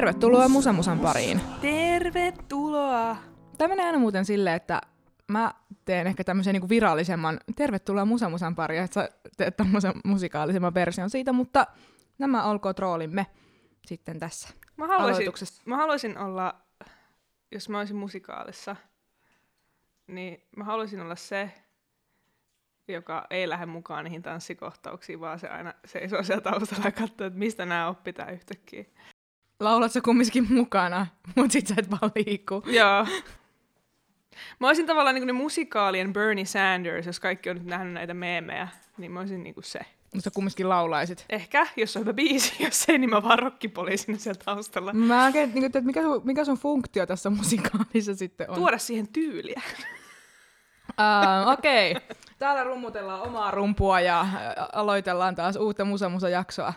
Tervetuloa Musamusan pariin. Tervetuloa! Tämä menee aina muuten silleen, että mä teen ehkä tämmöisen niinku virallisemman Tervetuloa Musamusan pariin, että sä teet tämmöisen musikaalisemman version siitä, mutta nämä olkoot roolimme sitten tässä Mä haluaisin, mä haluaisin olla, jos mä olisin musikaalissa, niin mä haluaisin olla se, joka ei lähde mukaan niihin tanssikohtauksiin, vaan se aina seisoo siellä taustalla ja katsoo, että mistä nämä oppitään yhtäkkiä. Laulat sä kumminkin mukana, mutta sit sä et vaan liiku. Joo. Mä olisin tavallaan niin ne musikaalien Bernie Sanders, jos kaikki on nyt nähnyt näitä meemejä, niin mä olisin niin se. Mutta kumminkin laulaisit. Ehkä, jos on hyvä biisi, jos ei, niin mä vaan rokkipoliisina siellä taustalla. Mä en tiedä, että mikä sun, mikä sun funktio tässä musikaalissa sitten on. Tuoda siihen tyyliä. Uh, Okei, okay. täällä rummutellaan omaa rumpua ja aloitellaan taas uutta Musa-Musa-jaksoa. Ö,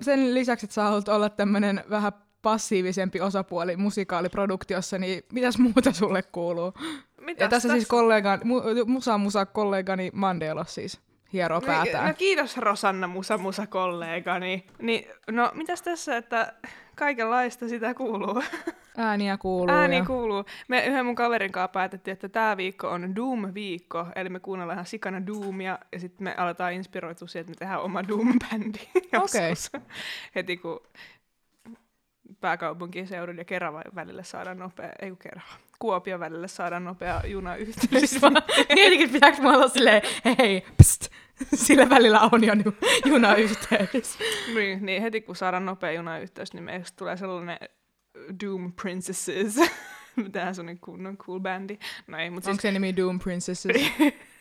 sen lisäksi, että sä haluat olla tämmönen vähän passiivisempi osapuoli musikaaliproduktiossa, niin mitäs muuta sulle kuuluu? Mitäs ja tässä, siis kollegan, mu, Musa-Musa-kollegani Mandelos siis hieroo No, päätään. no kiitos Rosanna Musa Musa kollegani. Niin, no mitäs tässä, että kaikenlaista sitä kuuluu. Ääniä kuuluu. Ääni ja... kuuluu. Me yhden mun kaverin kanssa päätettiin, että tämä viikko on Doom-viikko, eli me kuunnellaan ihan sikana Doomia, ja sitten me aletaan inspiroitua siihen, että me tehdään oma Doom-bändi Okei. joskus. Heti kun pääkaupunkiseudun ja Keravan välille saadaan nopea, ei kun Kerava, Kuopion välille saadaan nopea junayhteys. Siis mä mietinkin, että pitääkö mä olla silleen, hei, pst, sillä välillä on jo junayhteys. niin, niin, heti kun saadaan nopea junayhteys, niin meistä tulee sellainen Doom Princesses. Tehdään sellainen kunnon cool bändi. No ei, mutta Onko siis se nimi Doom Princesses?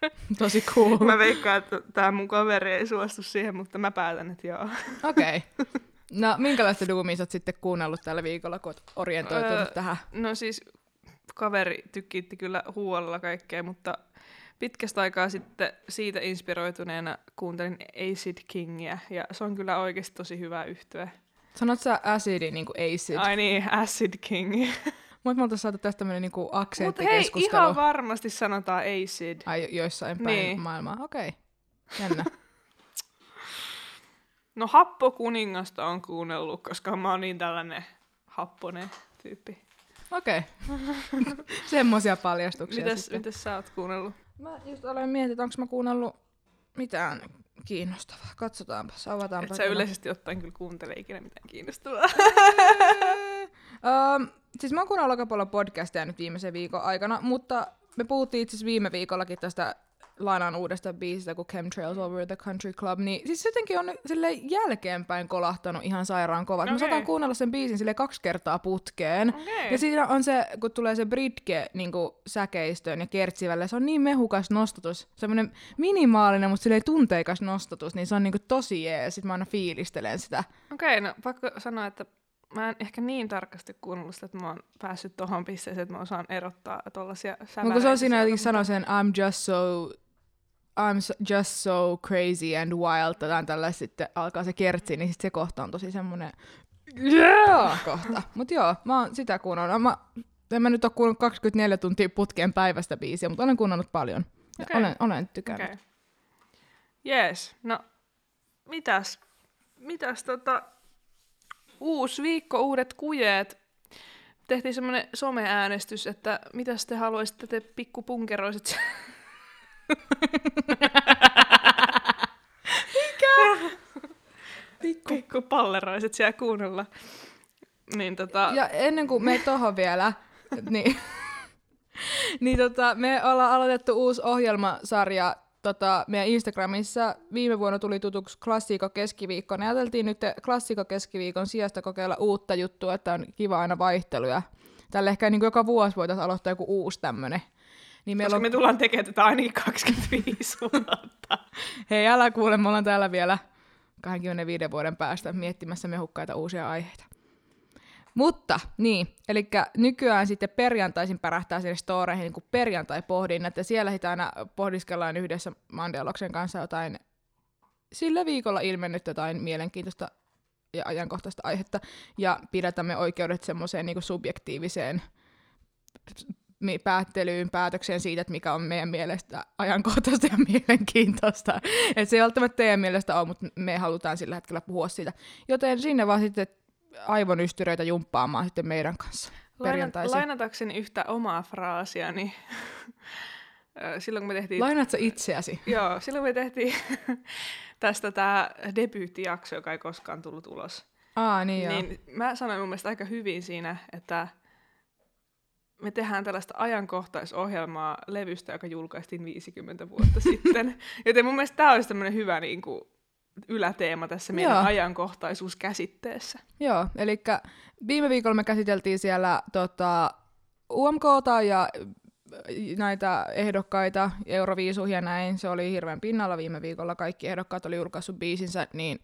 Tosi cool. mä veikkaan, että tämä mun kaveri ei suostu siihen, mutta mä päätän, että joo. Okei. Okay. No, minkälaista Doomia sä oot sitten kuunnellut tällä viikolla, kun oot orientoitunut Öö, tähän? No siis kaveri tykkiitti kyllä huolella kaikkea, mutta pitkästä aikaa sitten siitä inspiroituneena kuuntelin Acid Kingia, ja se on kyllä oikeasti tosi hyvä yhtye. Sanot sä acidi niin kuin acid? Ai niin, Acid King. Mutta me oltais saatu tästä tämmönen niin Mutta hei, aksenttikeskustelu. ihan varmasti sanotaan Acid. Ai, jo- joissain päin Niin. maailmaa. Okei. Okay. Jännä. No Happo kuningasta on kuunnellut, koska mä oon niin tällainen happonen tyyppi. Okei. Okay. Semmoisia paljastuksia Mitäs, sitten. mitäs sä oot kuunnellut? Mä just aloin miettiä, että onko mä kuunnellut mitään kiinnostavaa. Katsotaanpa, avataanpa. Et sä yleisesti ottaen kyllä kuuntele ikinä mitään kiinnostavaa. um, siis mä oon kuunnellut aika paljon podcasteja nyt viimeisen viikon aikana, mutta me puhuttiin itse viime viikollakin tästä Lainan uudesta biisistä kuin Chemtrails Over the Country Club, niin siis se jotenkin on sille jälkeenpäin kolahtanut ihan sairaan kovat. Okay. Mä saatan kuunnella sen biisin sille kaksi kertaa putkeen. Okei. Ja siinä on se, kun tulee se bridge niin säkeistöön ja kertsivälle, se on niin mehukas nostatus. Semmoinen minimaalinen, mutta silleen tunteikas nostatus, niin se on niin kuin tosi jees. Sitten mä aina fiilistelen sitä. Okei, no pakko sanoa, että mä en ehkä niin tarkasti kuunnellut sitä, että mä oon päässyt tohon pisteeseen, että mä osaan erottaa tollasia säväreitä. Mutta kun se on siinä jotenkin mutta- sanoo sen I'm just so I'm just so crazy and wild, tai tällä sitten alkaa se kertsi, niin sit se kohta on tosi semmonen yeah! kohta. Mut joo, mä oon sitä kuunnellut. Mä, en mä nyt oo kuunnellut 24 tuntia putkeen päivästä biisiä, mutta olen kuunnellut paljon. Ja Okei. olen, olen tykännyt. Okei. Jees, no mitäs, mitäs tota, uusi viikko, uudet kujeet. Tehtiin semmonen someäänestys, että mitäs te haluaisitte te pikkupunkeroiset. Mikä? Pikku. Pikkupalleroiset siellä kuunnella. Niin tota, Ja ennen kuin me tohon vielä, niin, niin tota, me ollaan aloitettu uusi ohjelmasarja tota, meidän Instagramissa. Viime vuonna tuli tutuksi Klassiko keskiviikko. Ne ajateltiin nyt Klassiko keskiviikon sijasta kokeilla uutta juttua, että on kiva aina vaihteluja. Tällä ehkä niin kuin joka vuosi voitaisiin aloittaa joku uusi tämmönen. Niin meillä koska on... me tullaan tekemään tätä ainakin 25 vuotta. Hei, älä kuule, me ollaan täällä vielä 25 vuoden päästä miettimässä mehukkaita uusia aiheita. Mutta, niin, eli nykyään sitten perjantaisin pärähtää sinne storeihin niin perjantai-pohdinnat, ja siellä sitä aina pohdiskellaan yhdessä Mandeloksen kanssa jotain sillä viikolla ilmennyt jotain mielenkiintoista ja ajankohtaista aihetta, ja pidätämme oikeudet semmoiseen niin subjektiiviseen päättelyyn, päätökseen siitä, että mikä on meidän mielestä ajankohtaista ja mielenkiintoista. Et se ei välttämättä teidän mielestä ole, mutta me halutaan sillä hetkellä puhua siitä. Joten sinne vaan sitten aivonystyröitä jumppaamaan sitten meidän kanssa perjantaisin. Lainatakseni yhtä omaa fraasia, niin silloin kun me tehtiin... Lainat sä itseäsi? Joo, silloin me tehtiin tästä tämä debyyttijakso, joka ei koskaan tullut ulos. Aa, niin, joo. niin mä sanoin mun mielestä aika hyvin siinä, että me tehdään tällaista ajankohtaisohjelmaa levystä, joka julkaistiin 50 vuotta sitten. Joten mun mielestä tämä olisi tämmöinen hyvä niin kuin, yläteema tässä meidän Joo. ajankohtaisuuskäsitteessä. Joo, eli viime viikolla me käsiteltiin siellä tota, UMKta ja näitä ehdokkaita Euroviisuihin ja näin. Se oli hirveän pinnalla viime viikolla. Kaikki ehdokkaat oli julkaissut biisinsä, niin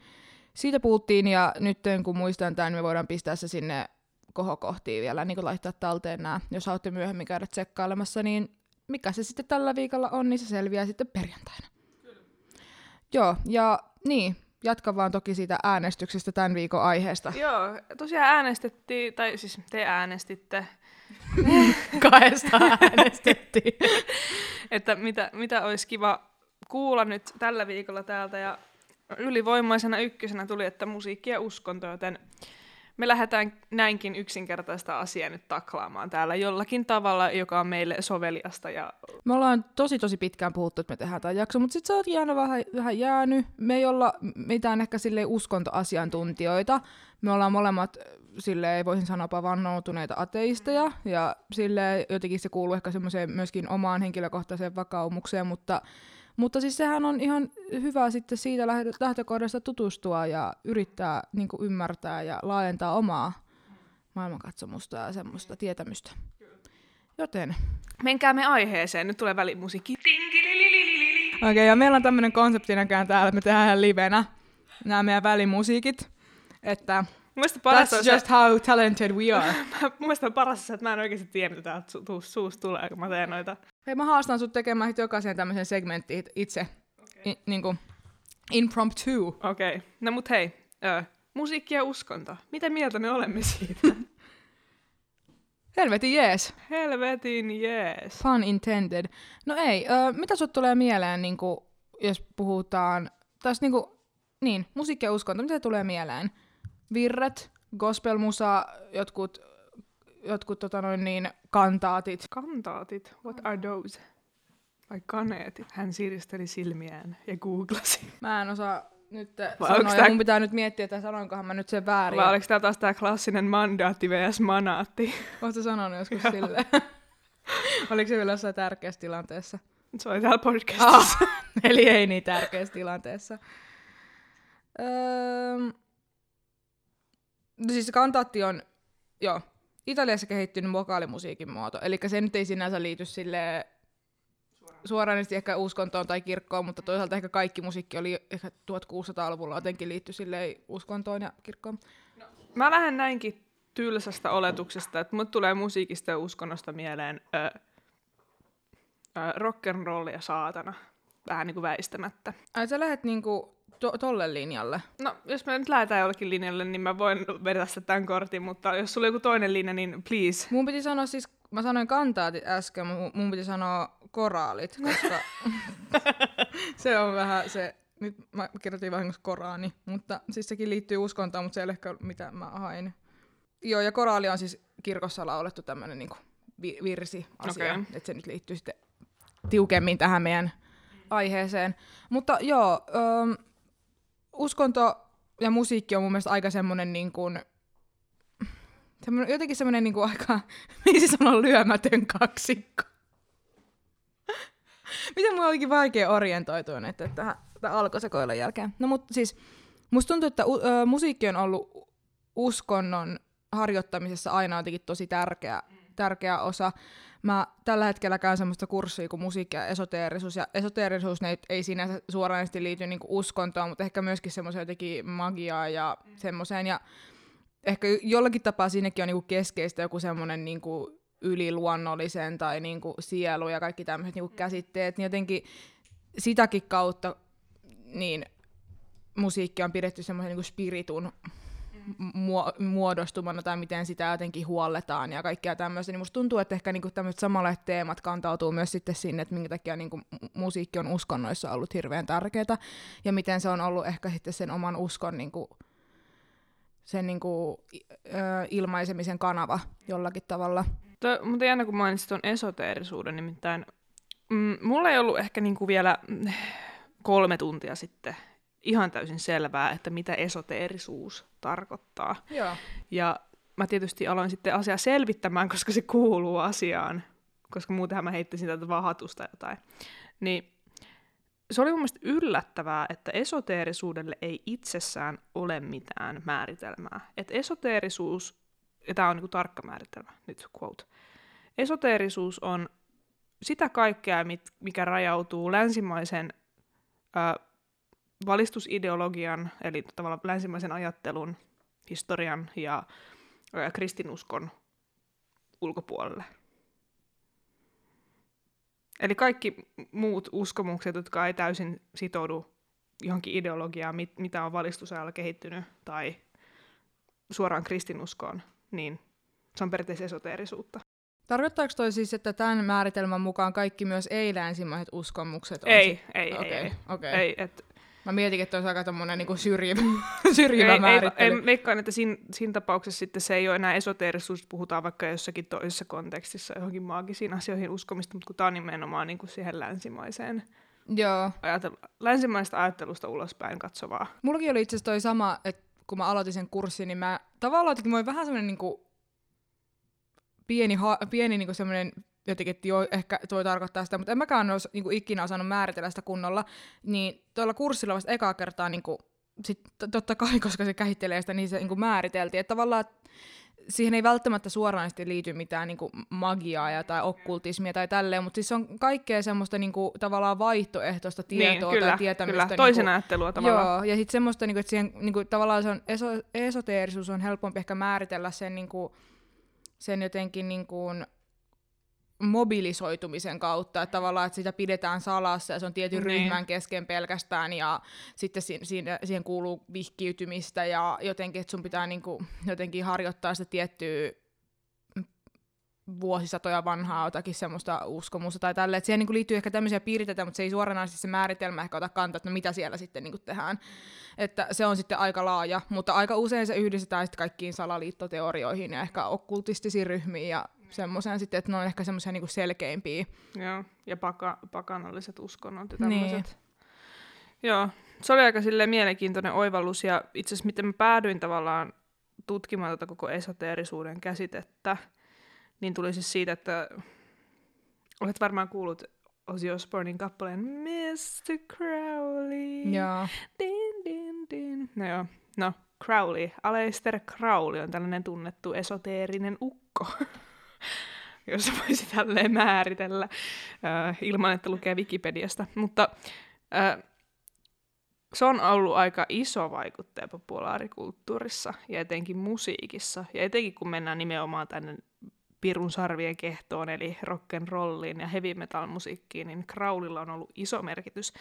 siitä puhuttiin ja nyt kun muistan tämän, me voidaan pistää se sinne kohokohtiin vielä, niin laittaa talteen nämä, jos haluatte myöhemmin käydä tsekkailemassa, niin mikä se sitten tällä viikolla on, niin se selviää sitten perjantaina. Kyllä. Joo, ja niin, jatka vaan toki siitä äänestyksestä tämän viikon aiheesta. Joo, tosiaan äänestettiin, tai siis te äänestitte. Kahdesta äänestettiin. että mitä, mitä olisi kiva kuulla nyt tällä viikolla täältä, ja ylivoimaisena ykkösenä tuli, että musiikki ja uskonto, joten me lähdetään näinkin yksinkertaista asiaa nyt taklaamaan täällä jollakin tavalla, joka on meille soveliasta. Ja... Me ollaan tosi tosi pitkään puhuttu, että me tehdään tämä jakso, mutta sitten sä oot jäänyt vähän, vähän jäänyt. Me ei olla mitään ehkä sille uskontoasiantuntijoita. Me ollaan molemmat sille voisin sanoa vannoutuneita ateisteja, ja sille jotenkin se kuuluu ehkä semmoiseen myöskin omaan henkilökohtaiseen vakaumukseen, mutta mutta siis sehän on ihan hyvä sitten siitä lähtökohdasta tutustua ja yrittää niin kuin ymmärtää ja laajentaa omaa maailmankatsomusta ja semmoista tietämystä. Joten... Menkäämme aiheeseen. Nyt tulee välimusiikki. Okei, okay, ja meillä on tämmöinen konsepti näkään täällä, että me tehdään livenä nämä meidän välimusiikit. Että Muista paras That's just se... how talented we are. Muista paras se, että mä en oikeasti tiedä, mitä täältä su- suusta tulee, kun mä teen noita. Hei, mä haastan sut tekemään jokaisen tämmöisen segmenttiin itse. Okay. In, niinku, impromptu. Okei. Okay. No mut hei, ö, musiikki ja uskonto. Mitä mieltä me olemme siitä? Helvetin jees. Helvetin jees. Pun intended. No ei, ö, mitä sut tulee mieleen, niinku, jos puhutaan, taas niinku, niin, musiikki ja uskonto, mitä tulee mieleen? virret, gospelmusa, jotkut, jotkut tota noin niin, kantaatit. Kantaatit? What are those? Vai kaneetit? Hän siiristeli silmiään ja googlasi. Mä en osaa nyt sanoa, tää... mun pitää nyt miettiä, että sanoinkohan mä nyt sen väärin. Vai oliko tää taas tää klassinen mandaatti vs manaatti? Oletko sanonut joskus silleen? oliko se vielä jossain tärkeässä tilanteessa? Se oli täällä podcastissa. Ah, eli ei niin tärkeässä tilanteessa. Öö, No siis kantaatti on, joo, Italiassa kehittynyt vokaalimusiikin muoto. Eli se nyt ei sinänsä liity sille suoraan ehkä uskontoon tai kirkkoon, mutta toisaalta ehkä kaikki musiikki oli ehkä 1600-luvulla jotenkin liitty sille uskontoon ja kirkkoon. No, mä lähden näinkin tylsästä oletuksesta, että mut tulee musiikista ja uskonnosta mieleen ö, ö, rock'n'roll ja saatana. Vähän niin kuin väistämättä. Ai sä lähdet niinku to- tolle linjalle? No, jos me nyt lähdetään jollekin linjalle, niin mä voin vedä tämän kortin, mutta jos sulla on joku toinen linja, niin please. Mun piti sanoa siis, mä sanoin kantaatit äsken, mun, mun piti sanoa koraalit, koska se on vähän se, nyt mä kirjoitin vahingossa koraani, mutta siis sekin liittyy uskontoon, mutta se ei ole ehkä mitä mä hain. Joo, ja koraali on siis kirkossa laulettu tämmöinen niin virsi-asia, okay. että se nyt liittyy sitten tiukemmin tähän meidän aiheeseen. Mutta joo, ähm, uskonto ja musiikki on mun mielestä aika semmoinen niin kuin, semmoinen, jotenkin semmoinen niin kuin aika, miksi sanoa lyömätön kaksikko. Miten mulla olikin vaikea orientoitua nyt tähän, tähän alkosekoilun jälkeen. No mutta siis, musta tuntuu, että uh, musiikki on ollut uskonnon harjoittamisessa aina jotenkin tosi tärkeä, tärkeä osa. Mä tällä hetkellä käyn semmoista kurssia kuin musiikki ja esoteerisuus, ja esoteerisuus ne ei sinänsä suoranaisesti liity niinku uskontoon, mutta ehkä myöskin semmoiseen jotenkin magiaa ja mm. semmoiseen, ja ehkä jollakin tapaa siinäkin on niinku keskeistä joku semmoinen niinku yliluonnollisen tai niinku sielu ja kaikki tämmöiset niinku käsitteet, niin jotenkin sitäkin kautta niin musiikki on pidetty semmoisen niinku spiritun muodostumana tai miten sitä jotenkin huolletaan ja kaikkea tämmöistä, niin musta tuntuu, että ehkä niinku tämmöiset samanlaiset teemat kantautuu myös sitten sinne, että minkä takia niinku musiikki on uskonnoissa ollut hirveän tärkeää ja miten se on ollut ehkä sitten sen oman uskon niinku sen niin kuin, ö, ilmaisemisen kanava jollakin tavalla. Toi, mutta jännä, kun mainitsit tuon esoteerisuuden, nimittäin mm, mulla ei ollut ehkä niinku vielä kolme tuntia sitten ihan täysin selvää, että mitä esoteerisuus tarkoittaa. Joo. Ja mä tietysti aloin sitten asiaa selvittämään, koska se kuuluu asiaan, koska muutenhan mä heittäisin tätä vaan hatusta jotain. Niin se oli mun mielestä yllättävää, että esoteerisuudelle ei itsessään ole mitään määritelmää. Että esoteerisuus, ja tämä on niinku tarkka määritelmä, nyt quote, esoteerisuus on sitä kaikkea, mikä rajautuu länsimaisen ö, valistusideologian, eli tavallaan länsimaisen ajattelun, historian ja kristinuskon ulkopuolelle. Eli kaikki muut uskomukset, jotka ei täysin sitoudu johonkin ideologiaan, mit, mitä on valistusajalla kehittynyt, tai suoraan kristinuskoon, niin se on periaatteessa esoteerisuutta. Tarkoittaako toi siis, että tämän määritelmän mukaan kaikki myös ei-länsimaiset uskomukset on Ei, sit... ei, Okei, ei, ei. okei. ei et, Mä mietin, että olisi aika tommonen niinku syrjivä, syrjivä ei, ei, määrittely. ei, veikkaan, että siinä, siinä tapauksessa sitten se ei ole enää esoteerisuus, puhutaan vaikka jossakin toisessa kontekstissa johonkin maagisiin asioihin uskomista, mutta kun tämä on nimenomaan niin kuin siihen länsimaiseen Joo. ajatelu, länsimaista ajattelusta ulospäin katsovaa. Mullakin oli itse asiassa toi sama, että kun mä aloitin sen kurssin, niin mä tavallaan jotenkin mulla oli vähän semmoinen niinku pieni, ha- pieni niinku semmoinen jotenkin, että joo, ehkä toi tarkoittaa sitä, mutta en mäkään ole niinku ikinä osannut määritellä sitä kunnolla, niin tuolla kurssilla vasta ekaa kertaa niinku, sit, t- totta kai, koska se käsittelee sitä, niin se niinku määriteltiin, että tavallaan siihen ei välttämättä suoranaisesti liity mitään niinku magiaa ja, tai okkultismia tai tälleen, mutta siis se on kaikkea semmoista niinku, tavallaan vaihtoehtoista tietoa niin, kyllä, tai tietämystä. kyllä. Toisen ajattelua tavallaan. Joo, ja sitten semmoista, niinku, että siihen, niinku, tavallaan se on, eso, esoteerisuus on helpompi ehkä määritellä sen, niinku, sen jotenkin niinku, mobilisoitumisen kautta, että tavallaan, että sitä pidetään salassa ja se on tietyn Niin. ryhmän kesken pelkästään ja sitten si- siinä, siihen kuuluu vihkiytymistä ja jotenkin, että sun pitää niinku, jotenkin harjoittaa sitä tiettyä vuosisatoja vanhaa jotakin semmoista uskomusta tai tälle, että siihen niinku liittyy ehkä tämmöisiä piirteitä, mutta se ei suoranaisesti se määritelmä ehkä ota kantaa, että no mitä siellä sitten niinku tehdään. Että se on sitten aika laaja, mutta aika usein se yhdistetään sitten kaikkiin salaliittoteorioihin ja ehkä okkultistisiin ryhmiin ja semmoiseen sitten, että ne on ehkä semmoisia niinku selkeimpiä. Joo, ja paka, pakanalliset uskonnot ja Niin. tämmöiset. Joo, se oli aika silleen mielenkiintoinen oivallus, ja itse asiassa miten mä päädyin tavallaan tutkimaan tätä koko esoteerisuuden käsitettä, niin tuli siis siitä, että olet varmaan kuullut Ozzy Osbournein kappaleen Mr. Crowley. Ja Din, din, din. No joo, no Crowley, Aleister Crowley on tällainen tunnettu esoteerinen ukko, jos voisi tälleen määritellä, äh, ilman että lukee Wikipediasta. Mutta äh, se on ollut aika iso vaikuttaja populaarikulttuurissa ja etenkin musiikissa. Ja etenkin kun mennään nimenomaan tänne pirun sarvien kehtoon, eli rock'n'rolliin ja heavy metal musiikkiin, niin Crowleylla on ollut iso merkitys,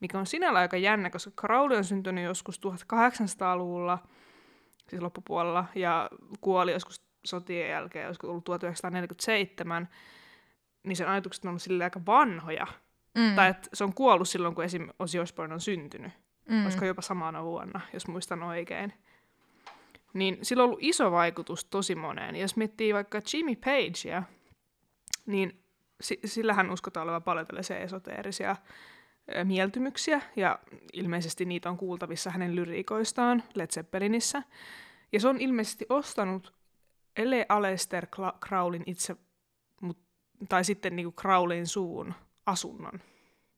mikä on sinällä aika jännä, koska Crowley on syntynyt joskus 1800-luvulla, siis loppupuolella, ja kuoli joskus sotien jälkeen, olisiko ollut 1947, niin sen ajatukset on ollut sille aika vanhoja. mm, Tai että se on kuollut silloin, kun esim. Ozzy Osbourne on syntynyt. mm, Olisiko jopa samana vuonna, jos muistan oikein. Niin sillä on ollut iso vaikutus tosi moneen. Ja jos miettii vaikka Jimmy Pagea, niin si- sillähän uskotaan olevan paljon tällaisia esoteerisia mieltymyksiä, ja ilmeisesti niitä on kuultavissa hänen lyriikoistaan Led Zeppelinissä. Ja se on ilmeisesti ostanut, ellei Aleister Cla- Crowlin itse, mut, tai sitten niinku Crowlin suun asunnon,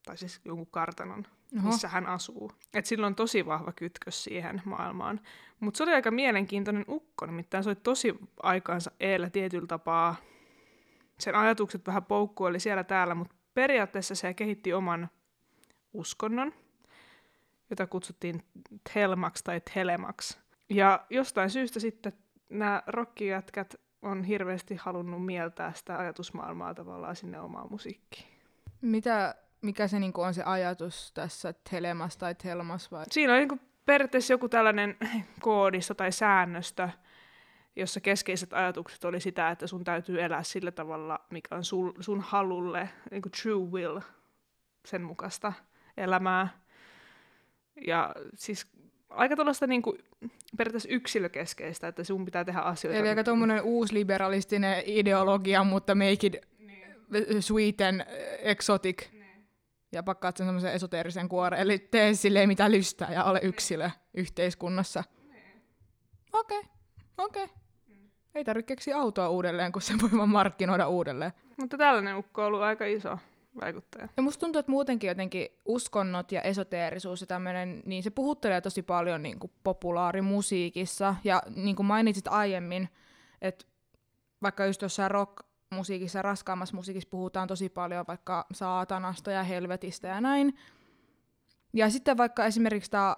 tai siis jonkun kartanon Oho. missä hän asuu. Et sillä on tosi vahva kytkös siihen maailmaan. Mutta se oli aika mielenkiintoinen ukko, nimittäin se oli tosi aikaansa eellä tietyllä tapaa. Sen ajatukset vähän poukkuili siellä täällä, mutta periaatteessa se kehitti oman uskonnon, jota kutsuttiin Telmaksi tai Telemaksi. Ja jostain syystä sitten nämä rockijätkät on hirveästi halunnut mieltää sitä ajatusmaailmaa tavallaan sinne omaan musiikkiin. Mitä, mikä se niinku on se ajatus tässä Telemas tai Telmas vai? Siinä on niin periaatteessa joku tällainen koodisto tai säännöstö, jossa keskeiset ajatukset oli sitä, että sun täytyy elää sillä tavalla, mikä on sul, sun halulle, niin kuin true will, sen mukaista elämää. Ja siis aika tuollaista niinku, periaatteessa yksilökeskeistä, että sun pitää tehdä asioita. Eli aika tuommoinen uusliberalistinen ideologia, mutta make it niin. sweet and exotic. Niin. Ja pakkaat sen semmoisen esoteerisen kuoren. Eli tee silleen mitä lystää ja ole yksilö niin. yhteiskunnassa. Niin. Okei, okay. okei. Okay. Mm. Ei tarvitse keksiä autoa uudelleen, kun se voi vaan markkinoida uudelleen. Mutta tällainen ukko on ollut aika iso vaikuttaja. Ja musta tuntuu, että muutenkin jotenkin uskonnot ja esoteerisuus ja tämmöinen, niin se puhuttelee tosi paljon niin kuin populaarimusiikissa. Ja niin kuin mainitsit aiemmin, että vaikka just jossain rock-musiikissa, raskaammassa musiikissa puhutaan tosi paljon vaikka saatanasta ja helvetistä ja näin. Ja sitten vaikka esimerkiksi tämä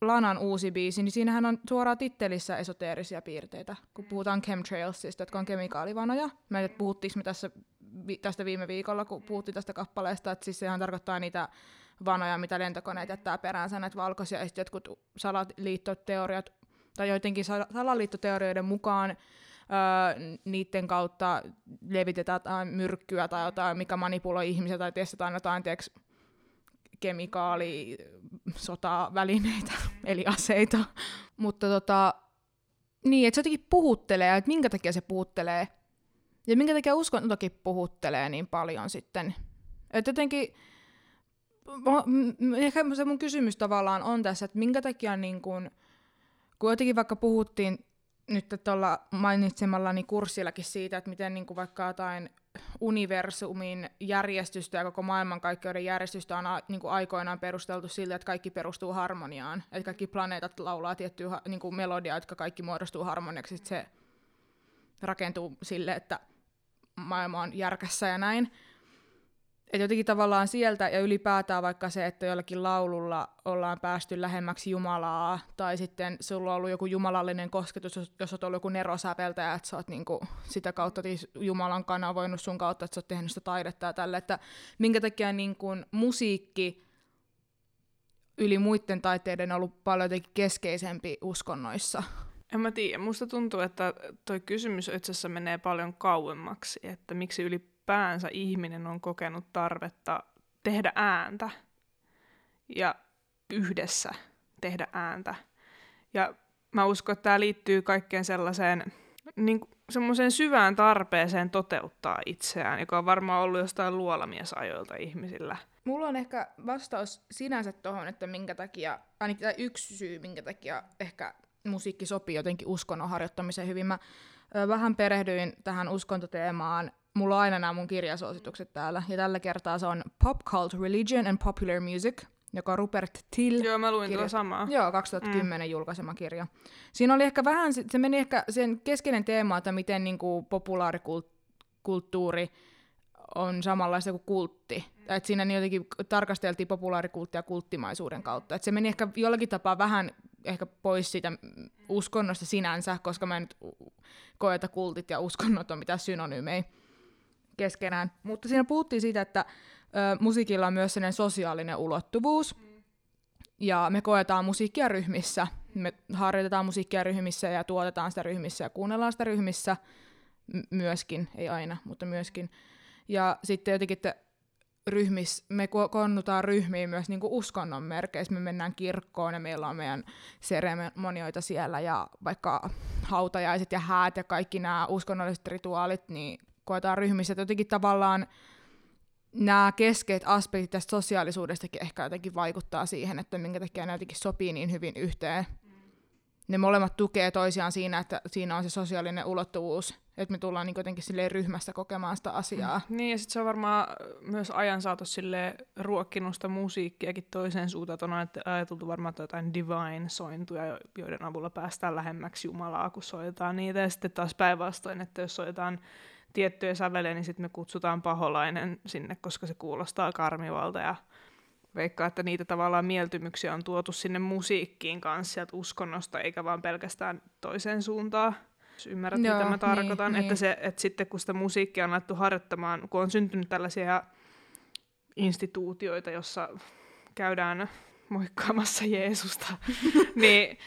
Lanan uusi biisi, niin siinähän on suoraan tittelissä esoteerisia piirteitä, kun puhutaan chemtrailsista, jotka on kemikaalivanoja. Me puhuttiinko me tässä vi- tästä viime viikolla, kun puhuttiin tästä kappaleesta, että siis sehän tarkoittaa niitä vanoja, mitä lentokoneet jättää peräänsä, näitä valkoisia, ja sitten jotkut salaliittoteoriat, tai joidenkin salaliittoteorioiden mukaan öö, niiden kautta levitetään myrkkyä tai jotain, mikä manipuloi ihmisiä, tai testataan jotain, tiiäks, kemikaali, sotavälineitä, eli aseita. Mutta tota, niin, että se jotenkin puhuttelee, että minkä takia se puhuttelee. Ja minkä takia uskontokin puhuttelee niin paljon sitten. Että jotenkin, ehkä se mun kysymys tavallaan on tässä, että minkä takia niin kun, kun jotenkin vaikka puhuttiin nyt tuolla mainitsemallani kurssillakin siitä, että miten niin vaikka jotain universumin järjestystä ja koko maailmankaikkeuden järjestystä on a, niin aikoinaan perusteltu sillä, että kaikki perustuu harmoniaan. Että kaikki planeetat laulaa tiettyä niin melodiaa, jotka kaikki muodostuu harmoniaksi. Sitten se rakentuu sille, että maailma on järkässä ja näin. Et jotenkin tavallaan sieltä ja ylipäätään vaikka se, että jollakin laululla ollaan päästy lähemmäksi Jumalaa, tai sitten sulla on ollut joku jumalallinen kosketus, jos, olet ollut joku nerosäveltäjä, että sä oot niinku sitä kautta Jumalan kanavoinut sun kautta, että sä oot tehnyt sitä taidetta ja tälle, että minkä takia niinku musiikki yli muiden taiteiden on ollut paljon jotenkin keskeisempi uskonnoissa. En mä tiedä. Musta tuntuu, että toi kysymys itse asiassa menee paljon kauemmaksi, että miksi ylipäänsä ihminen on kokenut tarvetta tehdä ääntä ja yhdessä tehdä ääntä. Ja mä uskon, että tämä liittyy kaikkeen sellaiseen niin semmoiseen syvään tarpeeseen toteuttaa itseään, joka on varmaan ollut jostain luolamiesajoilta ihmisillä. Mulla on ehkä vastaus sinänsä tuohon, että minkä takia, ainakin yksi syy, minkä takia ehkä musiikki sopii jotenkin uskonnon harjoittamiseen hyvin. Mä ö, vähän perehdyin tähän uskontoteemaan. Mulla on aina nämä mun kirjasuositukset täällä. Ja tällä kertaa se on Pop Cult Religion and Popular Music, joka on Rupert Till. Joo, mä luin kirja... samaa. Joo, 2010 mm. julkaisema kirja. Siinä oli ehkä vähän, se meni ehkä sen keskeinen teema, että miten niin kuin populaarikulttuuri on samanlaista kuin kultti. Mm. Et siinä niin jotenkin tarkasteltiin populaarikulttia kulttimaisuuden kautta. Et se meni ehkä jollakin tapaa vähän ehkä pois siitä uskonnosta sinänsä, koska mä en nyt koe, että kultit ja uskonnot on mitään synonyymejä keskenään. Mutta siinä puhuttiin siitä, että ö, musiikilla on myös sellainen sosiaalinen ulottuvuus. Ja me koetaan musiikkia ryhmissä. Me harjoitetaan musiikkia ryhmissä ja tuotetaan sitä ryhmissä ja kuunnellaan sitä ryhmissä M- myöskin, ei aina, mutta myöskin. Ja sitten jotenkin, että ryhmis, me konnutaan ryhmiin myös niin kuin uskonnon merkeissä. Me mennään kirkkoon ja meillä on meidän seremonioita siellä ja vaikka hautajaiset ja häät ja kaikki nämä uskonnolliset rituaalit, niin koetaan ryhmissä. Että jotenkin tavallaan nämä keskeiset aspektit tästä sosiaalisuudestakin ehkä jotenkin vaikuttaa siihen, että minkä takia ne jotenkin sopii niin hyvin yhteen. Ne molemmat tukee toisiaan siinä, että siinä on se sosiaalinen ulottuvuus että me tullaan niin jotenkin ryhmässä kokemaan sitä asiaa. Mm. Niin, ja sitten se on varmaan myös ajan saatossa sille ruokkinusta musiikkiakin toiseen suuntaan, että on ajateltu varmaan jotain divine-sointuja, joiden avulla päästään lähemmäksi Jumalaa, kun soitetaan niitä, ja sitten taas päinvastoin, että jos soitetaan tiettyjä säveliä, niin sitten me kutsutaan paholainen sinne, koska se kuulostaa karmivalta, ja veikkaa, että niitä tavallaan mieltymyksiä on tuotu sinne musiikkiin kanssa sieltä uskonnosta, eikä vaan pelkästään toiseen suuntaan ymmärrät Joo, mitä mä niin, tarkoitan. Niin, että, se, että sitten kun sitä musiikkia on alettu harjoittamaan, kun on syntynyt tällaisia instituutioita, jossa käydään moikkaamassa Jeesusta, niin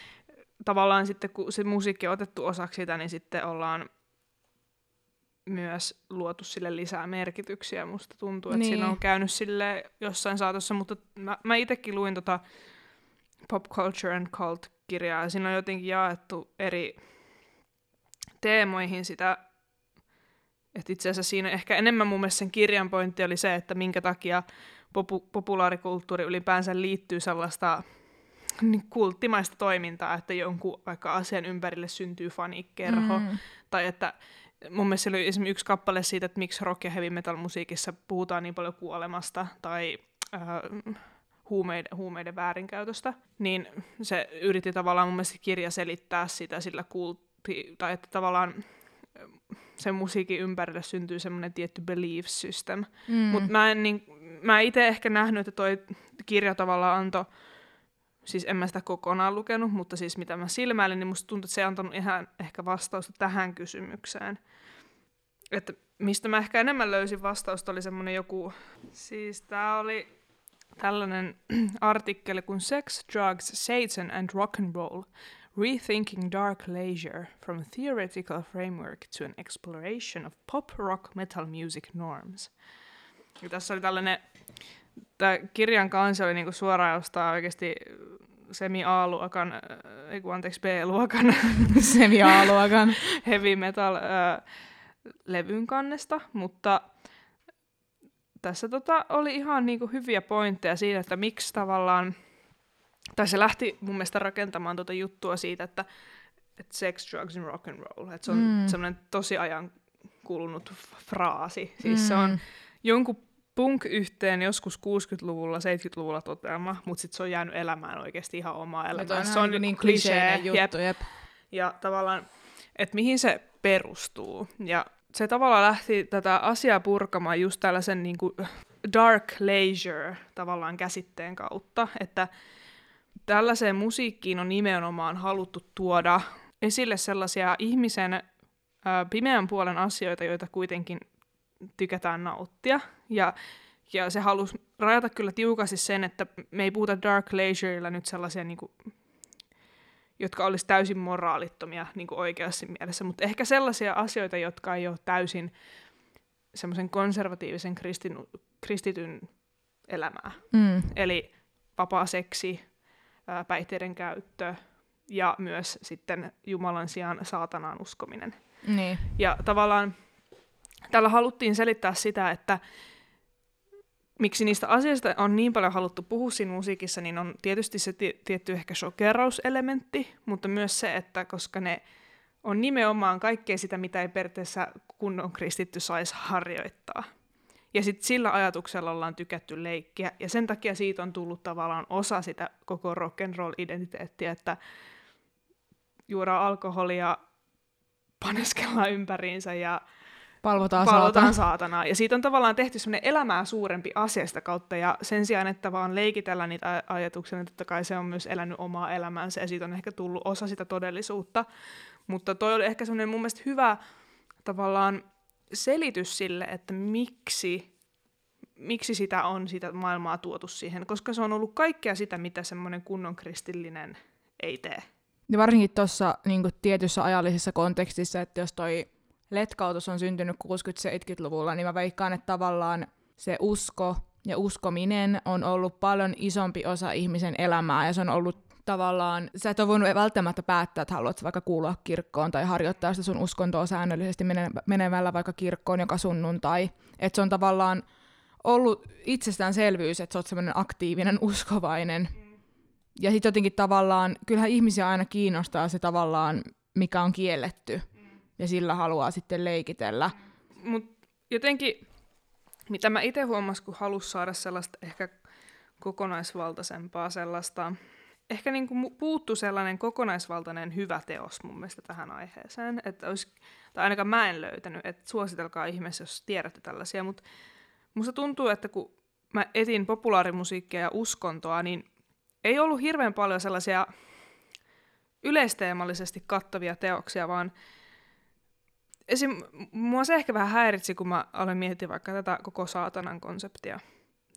tavallaan sitten kun se musiikki on otettu osaksi sitä, niin sitten ollaan myös luotu sille lisää merkityksiä. Musta tuntuu, että niin. siinä on käynyt sille jossain saatossa, mutta mä, mä itsekin luin tota Pop Culture and Cult-kirjaa, ja siinä on jotenkin jaettu eri teemoihin sitä, että itse asiassa siinä ehkä enemmän mun mielestä sen kirjan pointti oli se, että minkä takia popu- populaarikulttuuri ylipäänsä liittyy sellaista niin kulttimaista toimintaa, että jonkun vaikka asian ympärille syntyy fanikerho, mm. tai että mun mielestä oli esimerkiksi yksi kappale siitä, että miksi rock- ja heavy metal musiikissa puhutaan niin paljon kuolemasta, tai äh, huumeiden, huumeiden väärinkäytöstä, niin se yritti tavallaan mun mielestä kirja selittää sitä sillä kultti, tai että tavallaan sen musiikin ympärille syntyy semmoinen tietty belief system. Mm. Mutta mä en niin, mä itse ehkä nähnyt, että toi kirja tavallaan antoi, siis en mä sitä kokonaan lukenut, mutta siis mitä mä silmäilin, niin musta tuntuu, että se antanut ihan ehkä vastausta tähän kysymykseen. Että mistä mä ehkä enemmän löysin vastausta oli semmoinen joku, siis tää oli tällainen artikkeli kuin Sex, Drugs, Satan and Rock and Roll, Rethinking Dark Leisure from a Theoretical Framework to an Exploration of Pop Rock Metal Music Norms. Ja tässä oli tällainen, tämä kirjan kansi oli niinku suoraan jostain oikeasti semi-A-luokan, äh, ei kun anteeksi B-luokan, semi-A-luokan heavy metal äh, levyn kannesta, mutta tässä tota, oli ihan niinku hyviä pointteja siitä, että miksi tavallaan, tai se lähti mun mielestä rakentamaan tuota juttua siitä, että, että sex, drugs and rock and roll, että se on mm. semmoinen tosi ajan kulunut fraasi. Siis mm. se on jonkun punk-yhteen joskus 60-luvulla, 70-luvulla toteama, mutta sitten se on jäänyt elämään oikeasti ihan omaa elämää. Se on niin, niin klisee juttu, jep. Ja tavallaan, että mihin se perustuu. Ja se tavallaan lähti tätä asiaa purkamaan just tällaisen niin kuin dark leisure tavallaan käsitteen kautta, että tällaiseen musiikkiin on nimenomaan haluttu tuoda esille sellaisia ihmisen pimeän puolen asioita, joita kuitenkin tykätään nauttia. Ja, ja se halusi rajata kyllä tiukasti sen, että me ei puhuta dark leisureilla nyt sellaisia niin kuin jotka olisi täysin moraalittomia niin kuin oikeassa mielessä, mutta ehkä sellaisia asioita, jotka ei ole täysin semmoisen konservatiivisen kristin, kristityn elämää. Mm. Eli vapaa seksi, päihteiden käyttö ja myös sitten Jumalan sijaan saatanaan uskominen. Niin. Ja tavallaan tällä haluttiin selittää sitä, että miksi niistä asioista on niin paljon haluttu puhua siinä musiikissa, niin on tietysti se tietty ehkä shokerauselementti, mutta myös se, että koska ne on nimenomaan kaikkea sitä, mitä ei periaatteessa kunnon kristitty saisi harjoittaa. Ja sitten sillä ajatuksella ollaan tykätty leikkiä, ja sen takia siitä on tullut tavallaan osa sitä koko rock and roll identiteettiä, että juodaan alkoholia, paneskellaan ympäriinsä ja Palvotaan, palvotaan saatanaa. Ja siitä on tavallaan tehty semmoinen elämää suurempi asiasta kautta, ja sen sijaan, että vaan leikitellä niitä ajatuksia, niin totta kai se on myös elänyt omaa elämäänsä, ja siitä on ehkä tullut osa sitä todellisuutta. Mutta toi oli ehkä semmoinen mun mielestä hyvä tavallaan selitys sille, että miksi, miksi sitä on sitä maailmaa tuotu siihen, koska se on ollut kaikkea sitä, mitä semmoinen kunnon kristillinen ei tee. Ja varsinkin tuossa niin tietyssä ajallisessa kontekstissa, että jos toi letkautus on syntynyt 60-70-luvulla, niin mä veikkaan, että tavallaan se usko ja uskominen on ollut paljon isompi osa ihmisen elämää, ja se on ollut tavallaan, sä et ole voinut välttämättä päättää, että haluat vaikka kuulua kirkkoon tai harjoittaa sitä sun uskontoa säännöllisesti menevällä vaikka kirkkoon joka sunnuntai. Että se on tavallaan ollut itsestäänselvyys, että sä oot semmoinen aktiivinen, uskovainen. Ja sitten jotenkin tavallaan, kyllähän ihmisiä aina kiinnostaa se tavallaan, mikä on kielletty ja sillä haluaa sitten leikitellä. Mutta jotenkin, mitä mä itse huomasin, kun halusin saada sellaista ehkä kokonaisvaltaisempaa sellaista, ehkä niin kuin puuttu sellainen kokonaisvaltainen hyvä teos mun mielestä tähän aiheeseen, että olisi, tai ainakaan mä en löytänyt, että suositelkaa ihmeessä, jos tiedätte tällaisia, mutta musta tuntuu, että kun mä etin populaarimusiikkia ja uskontoa, niin ei ollut hirveän paljon sellaisia yleisteemallisesti kattavia teoksia, vaan esim. mua se ehkä vähän häiritsi, kun mä aloin miettiä vaikka tätä koko saatanan konseptia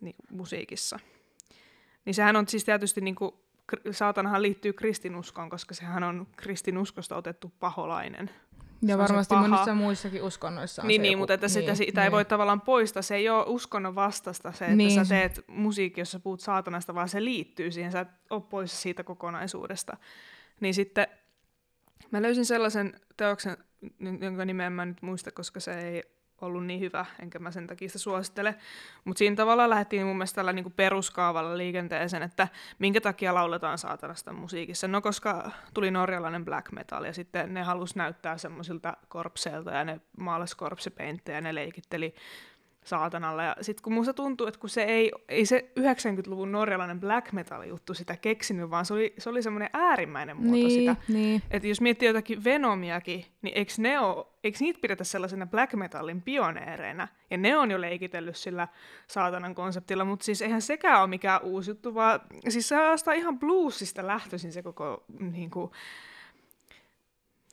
niin musiikissa. Niin sehän on siis tietysti, niin kuin, saatanahan liittyy kristinuskoon, koska sehän on kristinuskosta otettu paholainen. Ja se varmasti paha. monissa muissakin uskonnoissa on Niin, se niin joku, mutta että sitä, sitä ei voi tavallaan poistaa. Se ei ole uskonnon vastasta se, että Niin. sä teet musiikki, jossa puhut saatanasta, vaan se liittyy siihen. Sä et ole pois siitä kokonaisuudesta. Niin sitten mä löysin sellaisen teoksen, jonka nimeä mä nyt muista, koska se ei ollut niin hyvä, enkä mä sen takia sitä suosittele. Mutta siinä tavallaan lähdettiin mun mielestä tällä niinku peruskaavalla liikenteeseen, että minkä takia lauletaan saatanasta musiikissa. No koska tuli norjalainen black metal ja sitten ne halus näyttää semmoisilta korpseilta ja ne maalas korpsipaintteja ja ne leikitteli saatanalla. Ja sitten kun musta tuntuu, että kun se ei, ei se 90-luvun norjalainen black metal juttu sitä keksinyt, vaan se oli, se oli semmoinen äärimmäinen muoto niin, sitä. Niin, Että jos miettii jotakin Venomiakin, niin eikö, ne oo, eikö niitä pidetä sellaisena black metallin pioneereina? Ja ne on jo leikitellyt sillä saatanan konseptilla, mutta siis eihän sekään ole mikään uusi juttu, vaan siis se on ihan bluesista lähtöisin se koko niin kuin,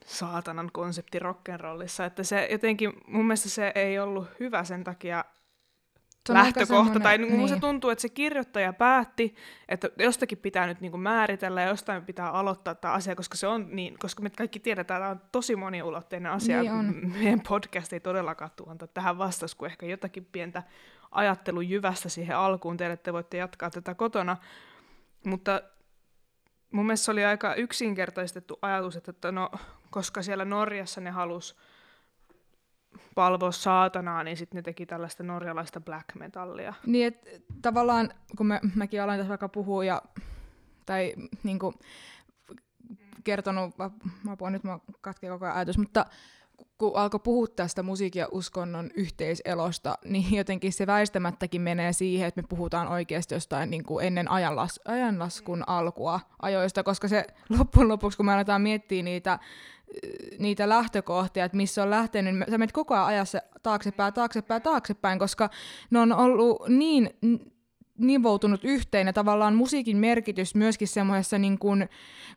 saatanan konsepti rock'n'rollissa, että se jotenkin, mun mielestä se ei ollut hyvä sen takia Se lähtökohta, tai semmoinen- niin. se niin. tuntuu, että se kirjoittaja päätti, että jostakin pitää nyt niinku määritellä ja jostain pitää aloittaa tämä asia, koska se on niin, koska me kaikki tiedetään, että tämä on tosi moniulotteinen asia. Niin on. Meidän podcast ei todellakaan tule antaa tähän vastaus, kun ehkä jotakin pientä ajattelun jyvästä siihen alkuun teille, te voitte jatkaa tätä kotona. Mutta mun mielestä se oli aika yksinkertaistettu ajatus, että no, koska siellä Norjassa ne halus palvoa saatanaa, niin sitten ne teki tällaista norjalaista black metallia. Niin, että tavallaan, kun mä, mäkin aloin tässä vaikka puhua ja, tai niin kuin, kertonut, puhun nyt, mä katken koko ajan ajatus, mutta kun alkoi puhua tästä musiikin ja uskonnon yhteiselosta, niin jotenkin se väistämättäkin menee siihen, että me puhutaan oikeasti jostain niin kuin ennen ajanlas, ajanlaskun alkua ajoista, koska se loppujen lopuksi, kun me aletaan miettiä niitä, niitä lähtökohtia, että missä on lähtenyt, niin sä menet koko ajan ajassa taaksepäin, taaksepäin, taaksepäin, koska ne on ollut niin nivoutunut yhteen ja tavallaan musiikin merkitys myöskin semmoisessa, niin kun,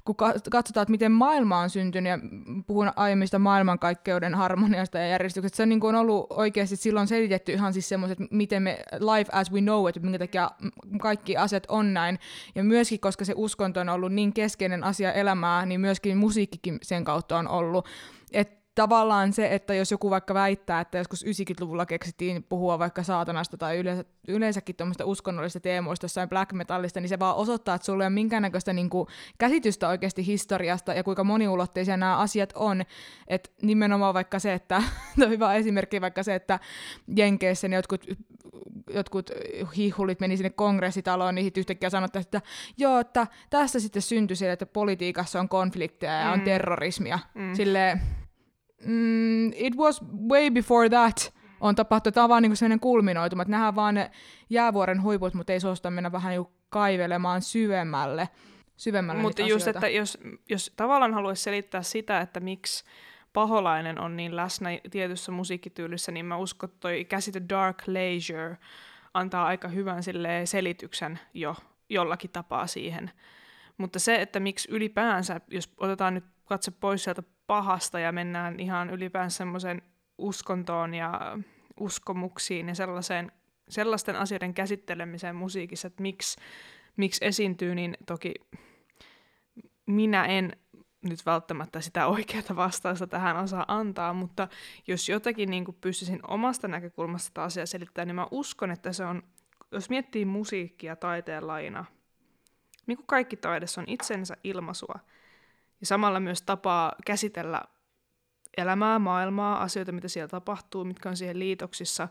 kun ka- katsotaan, että miten maailma on syntynyt ja puhun aiemmista maailmankaikkeuden harmoniasta ja järjestyksestä, se on, niin kun ollut oikeasti silloin selitetty ihan siis semmoiset, miten me life as we know it, minkä takia kaikki asiat on näin. Ja myöskin, koska se uskonto on ollut niin keskeinen asia elämää, niin myöskin musiikkikin sen kautta on ollut, että tavallaan se, että jos joku vaikka väittää, että joskus 90-luvulla keksittiin puhua vaikka saatanasta tai yleensä, yleensäkin tuommoista uskonnollisista teemoista jossain black metallista, niin se vaan osoittaa, että sulla ei ole minkäännäköistä niinku käsitystä oikeasti historiasta ja kuinka moniulotteisia nämä asiat on. Et nimenomaan vaikka se, että, on hyvä esimerkki vaikka se, että Jenkeissä ne jotkut jotkut hihulit meni sinne kongressitaloon, niin sitten yhtäkkiä sanottiin, että joo, että tässä sitten syntyi se, että politiikassa on konflikteja ja on Mm. terrorismia. Mm. Silleen, mm, it was way before that on tapahtunut. Tämä on vaan niinku sellainen kulminoituma, että nähdään vaan ne jäävuoren huiput, mutta ei suosta mennä vähän niinku kaivelemaan syvemmälle. syvemmälle Mutta just, asioita. että jos, jos tavallaan haluaisi selittää sitä, että miksi paholainen on niin läsnä tietyssä musiikkityylissä, niin mä uskon, että toi käsite dark leisure antaa aika hyvän selityksen jo jollakin tapaa siihen. Mutta se, että miksi ylipäänsä, jos otetaan nyt katse pois sieltä pahasta ja mennään ihan ylipäänsä semmoiseen uskontoon ja uskomuksiin ja sellaiseen, sellaisten asioiden käsittelemiseen musiikissa, että miksi, miksi esiintyy, niin toki minä en nyt välttämättä sitä oikeaa vastausta tähän osaa antaa, mutta jos jotakin niin pystyisin omasta näkökulmasta taas asiaa selittämään, niin mä uskon, että se on, jos miettii musiikkia taiteen lajina, niin kuin kaikki taidessa on itsensä ilmaisua, ja samalla myös tapaa käsitellä elämää, maailmaa, asioita, mitä siellä tapahtuu, mitkä on siihen liitoksissa,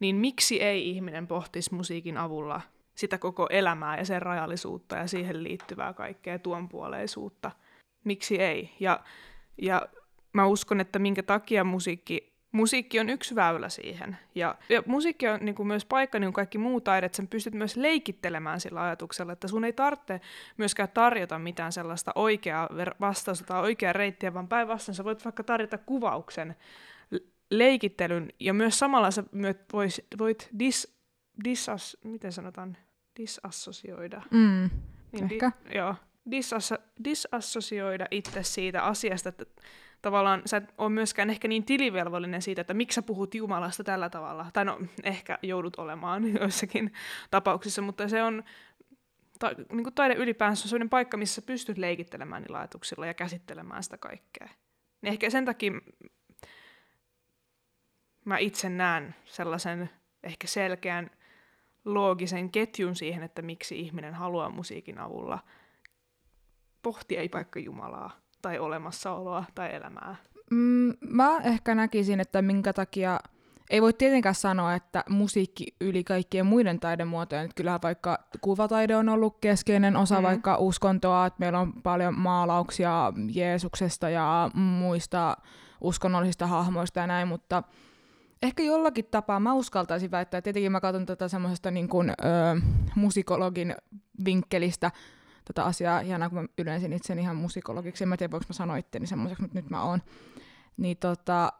niin miksi ei ihminen pohtisi musiikin avulla sitä koko elämää ja sen rajallisuutta ja siihen liittyvää kaikkea tuonpuoleisuutta. Miksi ei? Ja, ja mä uskon, että minkä takia musiikki, musiikki on yksi väylä siihen. Ja, ja musiikki on niin kuin myös paikka, niin kuin kaikki muu taide, että sen pystyt myös leikittelemään sillä ajatuksella, että sun ei tarvitse myöskään tarjota mitään sellaista oikeaa vastausta tai oikeaa reittiä, vaan päinvastoin sä voit vaikka tarjota kuvauksen, leikittelyn, ja myös samalla sä vois, voit dis, disas, miten sanotaan, disassosioida. Mm, Niin, Ehkä. Di, joo, disassosioida itse siitä asiasta, että tavallaan sä et ole myöskään ehkä niin tilivelvollinen siitä, että miksi sä puhut Jumalasta tällä tavalla. Tai no, ehkä joudut olemaan joissakin tapauksissa, mutta se on, ta, niin kuin taide ylipäänsä on sellainen paikka, missä sä pystyt leikittelemään niillä ajatuksilla ja käsittelemään sitä kaikkea. Niin ehkä sen takia mä itse näen sellaisen ehkä selkeän loogisen ketjun siihen, että miksi ihminen haluaa musiikin avulla pohtia ei vaikka Jumalaa tai olemassaoloa tai elämää. Mm, mä ehkä näkisin, että minkä takia ei voi tietenkään sanoa, että musiikki yli kaikkien muiden taidemuotojen. Että kyllähän vaikka kuvataide on ollut keskeinen osa mm. vaikka uskontoa, että meillä on paljon maalauksia Jeesuksesta ja muista uskonnollisista hahmoista ja näin, mutta ehkä jollakin tapaa mä uskaltaisin väittää, että tietenkin mä katson tätä semmoisesta niin kuin, ö, musikologin vinkkelistä tätä asiaa, ihanaa kun mä yleisin itse ihan musikologiksi, en mä tiedä voiko mä sanoa itteni semmoiseksi, mutta nyt mä oon. Niin tota,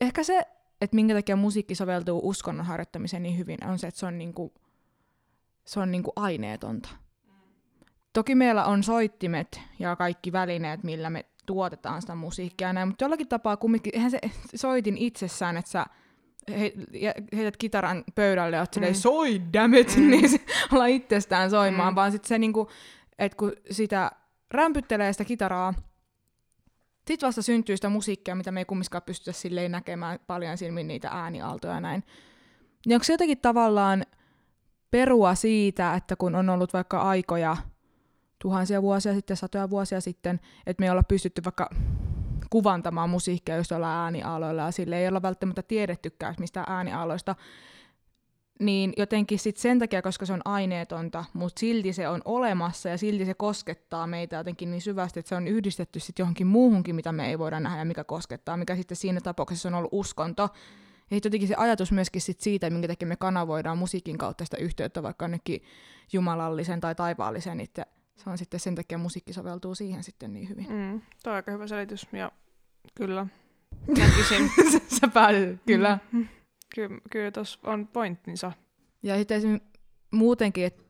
ehkä se, että minkä takia musiikki soveltuu uskonnon harjoittamiseen niin hyvin, on se, että se on, niinku, se on niinku aineetonta. Toki meillä on soittimet ja kaikki välineet, millä me tuotetaan sitä musiikkia näin, mutta jollakin tapaa kumminkin, eihän se soitin itsessään, että sä he, heität kitaran pöydälle ja oot mm. soi damn it, mm. niin se olla itsestään soimaan, mm. vaan sitten se niinku, että kun sitä rämpyttelee sitä kitaraa, sitten vasta syntyy sitä musiikkia, mitä me ei kumminkaan pystytä silleen näkemään paljon silmin niitä ääniaaltoja ja näin. Niin onko se jotenkin tavallaan perua siitä, että kun on ollut vaikka aikoja, tuhansia vuosia sitten, satoja vuosia sitten, että me ei olla pystytty vaikka kuvantamaan musiikkia just jollain äänialoilla ja sille ei olla välttämättä tiedettykään mistä äänialoista, niin jotenkin sit sen takia, koska se on aineetonta, mutta silti se on olemassa ja silti se koskettaa meitä jotenkin niin syvästi, että se on yhdistetty sitten johonkin muuhunkin, mitä me ei voida nähdä ja mikä koskettaa, mikä sitten siinä tapauksessa on ollut uskonto. Ja sitten jotenkin se ajatus myöskin sit siitä, minkä takia me kanavoidaan musiikin kautta sitä yhteyttä vaikka jonnekin jumalallisen tai taivaallisen, niin se on sitten sen takia musiikki soveltuu siihen sitten niin hyvin. Mm, tuo on aika hyvä selitys, ja kyllä, näkisin. Sä päädyt, kyllä. Mm. Ky- kyllä tuossa on pointtinsa. Ja sitten muutenkin, että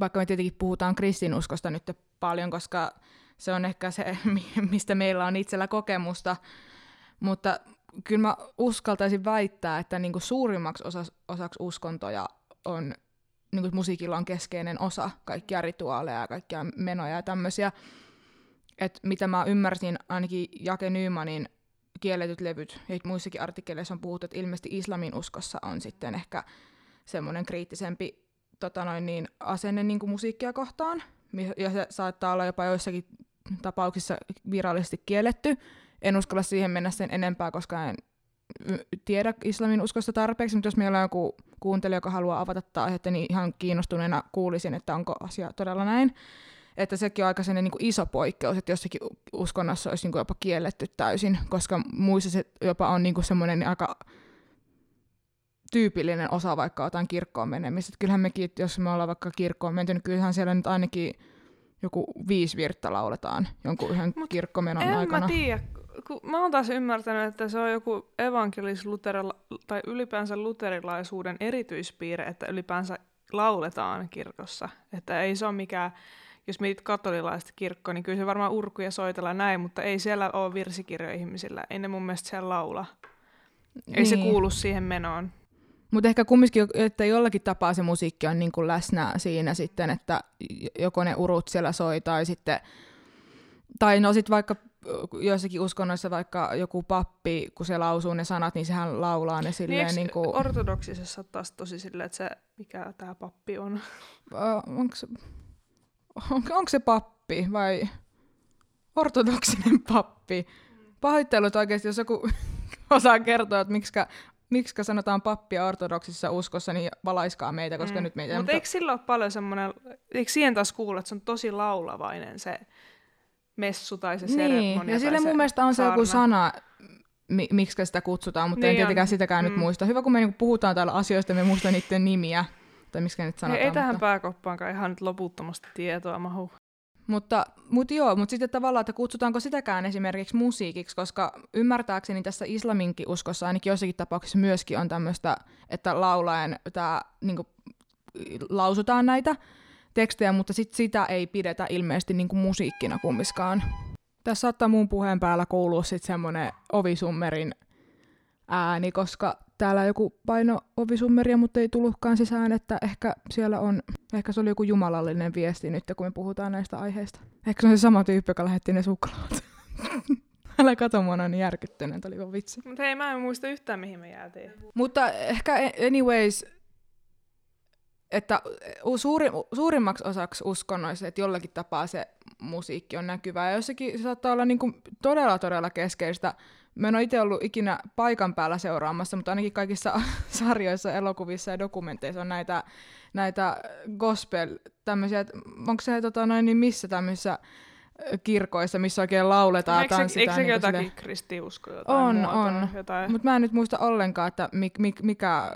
vaikka me tietenkin puhutaan kristinuskosta nyt paljon, koska se on ehkä se, mistä meillä on itsellä kokemusta, mutta kyllä mä uskaltaisin väittää, että niinku suurimmaksi osa, osaksi uskontoja on, niinku musiikilla on keskeinen osa kaikkia rituaaleja ja kaikkia menoja ja tämmöisiä. Et mitä mä ymmärsin ainakin Jake Nymanin kielletyt levyt, ja muissakin artikkeleissa on puhuttu, että ilmeisesti islamin uskossa on sitten ehkä semmoinen kriittisempi tota noin, niin, asenne niin kuin musiikkia kohtaan, ja se saattaa olla jopa joissakin tapauksissa virallisesti kielletty. En uskalla siihen mennä sen enempää, koska en tiedä islamin uskosta tarpeeksi, mutta jos meillä on joku kuuntelija, joka haluaa avata tätä aihetta, niin ihan kiinnostuneena kuulisin, että onko asia todella näin että sekin on aika niin kuin iso poikkeus, että jossakin uskonnossa olisi niin kuin jopa kielletty täysin, koska muissa se jopa on niin kuin semmoinen aika tyypillinen osa vaikka jotain kirkkoon menemistä. Että kyllähän mekin, jos me ollaan vaikka kirkkoon menty, niin kyllähän siellä nyt ainakin joku viisi virttä lauletaan jonkun yhden Mut kirkkomenon en aikana. mä tiedä. Kun mä oon taas ymmärtänyt, että se on joku evankelis tai ylipäänsä luterilaisuuden erityispiirre, että ylipäänsä lauletaan kirkossa. Että ei se ole mikään jos mietit katolilaista kirkkoa, niin kyllä se varmaan urkuja soitella näin, mutta ei siellä ole virsikirjoja ihmisillä. Ei ne mun mielestä siellä laula. Ei niin. se kuulu siihen menoon. Mutta ehkä kumminkin, että jollakin tapaa se musiikki on niin kuin läsnä siinä sitten, että joko ne urut siellä soi tai sitten, tai no sitten vaikka joissakin uskonnoissa vaikka joku pappi, kun se lausuu ne sanat, niin sehän laulaa ne silleen niin, niin kuin... ortodoksisessa taas tosi silleen, että se, mikä tämä pappi on? onko on, onko se pappi vai ortodoksinen pappi? Pahoittelut oikeasti, jos joku osaa kertoa, että miksikä, miksikä sanotaan pappia ortodoksisessa uskossa, niin valaiskaa meitä, koska mm. nyt meitä... Mutta, mutta eikö sillä ole paljon semmoinen, eikö siihen taas kuulla, että se on tosi laulavainen se messu tai se niin. seremonia? ja sillä mun mielestä on se joku sana, mi- miksi sitä kutsutaan, mutta niin en tietenkään on. sitäkään mm. nyt muista. Hyvä, kun me niinku puhutaan täällä asioista, me muista niiden nimiä. Tai miksi nyt sanotaan. Ei, ei tähän mutta... pääkoppaankaan ihan nyt loputtomasti tietoa mahu. Mutta, mutta joo, mutta sitten tavallaan, että kutsutaanko sitäkään esimerkiksi musiikiksi, koska ymmärtääkseni tässä islaminkin uskossa ainakin joissakin tapauksissa myöskin on tämmöistä, että laulaen tää, niin kuin, lausutaan näitä tekstejä, mutta sit sitä ei pidetä ilmeisesti niin kuin musiikkina kummiskaan. Tässä saattaa muun puheen päällä kuulua sitten semmoinen ovisummerin ääni, koska täällä joku paino ovisummeria, mutta ei tullutkaan sisään, että ehkä siellä on, ehkä se oli joku jumalallinen viesti nyt, kun me puhutaan näistä aiheista. Ehkä se on se sama tyyppi, joka lähetti ne suklaat. Älä kato mua noin järkyttyneet, oli vaan vitsi. Mutta hei, mä en muista yhtään, mihin me jäätiin. Mutta ehkä anyways, että suuri, suurimmaksi osaksi uskonnoissa, että jollakin tapaa se musiikki on näkyvää. Ja jossakin se saattaa olla niin kuin todella, todella keskeistä. Mä en ole itse ollut ikinä paikan päällä seuraamassa, mutta ainakin kaikissa sarjoissa, elokuvissa ja dokumenteissa on näitä, näitä gospel, tämmöisiä, onko se tota, noin, niin missä tämmöisissä kirkoissa, missä oikein lauletaan ja se, tanssitaan. eikö sekin niin jotakin silleen- kristiusko jotain On, muotoa, on. Jotain. mutta mä en nyt muista ollenkaan, että mik, mik, mikä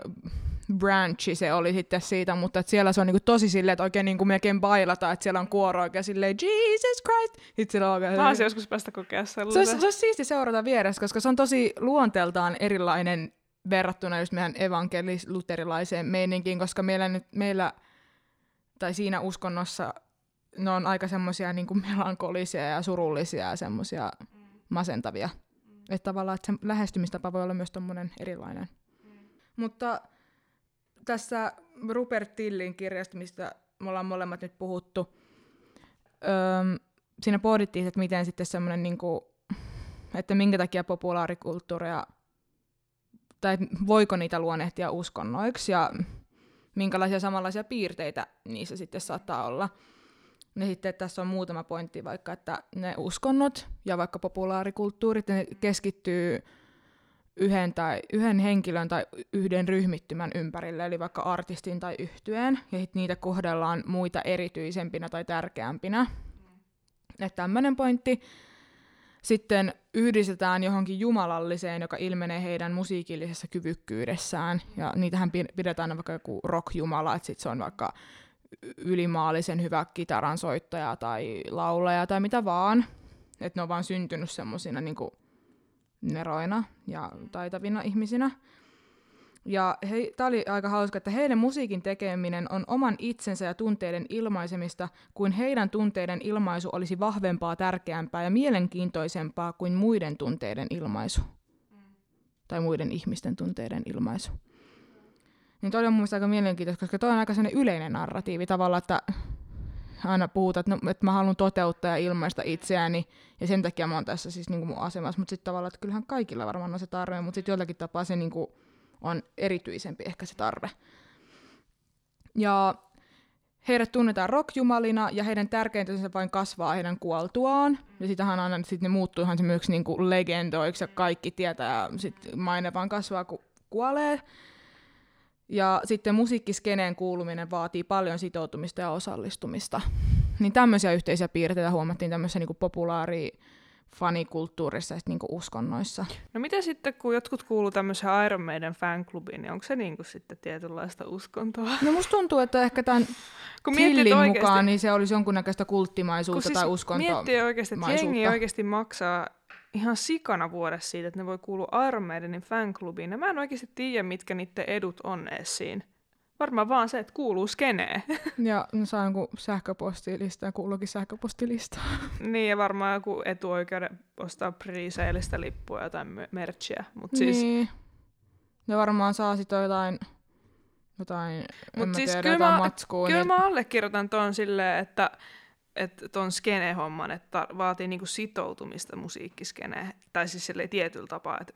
branchi se oli sitten siitä, mutta että siellä se on niinku tosi silleen, että oikein niinku melkein bailataan, että siellä on kuoro oikein silleen Jesus Christ. Sitten siellä on oikein Mä joskus päästä kokea se sellaisen. olisi, se olisi siisti seurata vieressä, koska se on tosi luonteeltaan erilainen verrattuna just meidän evankelis-luterilaiseen meininkiin, koska meillä, nyt, meillä tai siinä uskonnossa ne on aika semmoisia niin melankolisia ja surullisia ja semmoisia masentavia. Että tavallaan että se lähestymistapa voi olla myös tommonen erilainen. Mutta tässä Rupert Tillin kirjasta, mistä me ollaan molemmat nyt puhuttu, öö, siinä pohdittiin, että miten sitten semmoinen, niin kuin, että minkä takia populaarikulttuuria, tai voiko niitä luonnehtia uskonnoiksi ja minkälaisia samanlaisia piirteitä niissä sitten saattaa olla. Ja sitten tässä on muutama pointti vaikka, että ne uskonnot ja vaikka populaarikulttuurit, ne keskittyy yhden, tai, yhden henkilön tai yhden ryhmittymän ympärille, eli vaikka artistin tai yhtyeen, ja sit niitä kohdellaan muita erityisempinä tai tärkeämpinä. Että tämmöinen pointti. Sitten yhdistetään johonkin jumalalliseen, joka ilmenee heidän musiikillisessa kyvykkyydessään. Ja niitähän pi- pidetään vaikka joku rock-jumala, että sit se on vaikka ylimaallisen hyvä kitaransoittaja tai laulaja tai mitä vaan. Että ne on vaan syntynyt semmosina niinku neroina ja taitavina ihmisinä. Ja tämä oli aika hauska, että heidän musiikin tekeminen on oman itsensä ja tunteiden ilmaisemista, kuin heidän tunteiden ilmaisu olisi vahvempaa, tärkeämpää ja mielenkiintoisempaa kuin muiden tunteiden ilmaisu. Tai muiden ihmisten tunteiden ilmaisu. Niin toi on mun mielestä aika mielenkiintoista, koska toi on aika sellainen yleinen narratiivi tavallaan, että aina puhutaan, että, no, että mä haluan toteuttaa ja ilmaista itseäni, ja sen takia mä oon tässä siis niin kuin mun asemassa, mutta sitten tavallaan, että kyllähän kaikilla varmaan on se tarve, mutta sitten jollakin tapaa se niin kuin on erityisempi ehkä se tarve. Ja heidät tunnetaan rockjumalina, ja heidän tärkeintänsä vain kasvaa heidän kuoltuaan. Ja sitähän aina sit ne muuttuu ihan semmoiksi niinku legendoiksi, ja kaikki tietää, ja sit maine vaan kasvaa, kun kuolee. Ja sitten musiikkiskeneen kuuluminen vaatii paljon sitoutumista ja osallistumista. Niin tämmöisiä yhteisiä piirteitä huomattiin tämmöisessä niinku populaari fanikulttuurissa ja niinku uskonnoissa. No mitä sitten, kun jotkut kuuluu tämmöiseen Iron Maiden fanklubiin, niin onko se niinku sitten tietynlaista uskontoa? No musta tuntuu, että ehkä tämän Kun Tillin että oikeesti- mukaan niin se olisi jonkunnäköistä kulttimaisuutta kun siis tai uskontoa. miettii oikeasti, että jengi oikeasti maksaa ihan sikana vuodessa siitä, että ne voi kuulua Iron Maidenin fanklubiin. Ja mä en oikeasti tiedä, mitkä niiden edut on edes siinä. Varmaan vaan se, että kuuluu skeneen. Ja ne saa jonkun sähköpostilista ja kuuluukin sähköpostilista. niin, ja varmaan joku etuoikeuden ostaa pre-saleista lippua ja jotain me- merchia. Mutta siis, Niin. Ne varmaan saa sitten jotain, jotain en Mut mä siis tiedä, kyllä jotain mä- matskua. kyllä niin... mä allekirjoitan ton silleen, että että ton skene-homman, että vaatii niinku sitoutumista musiikkiskeneen, tai siis silleen tietyllä tapaa, että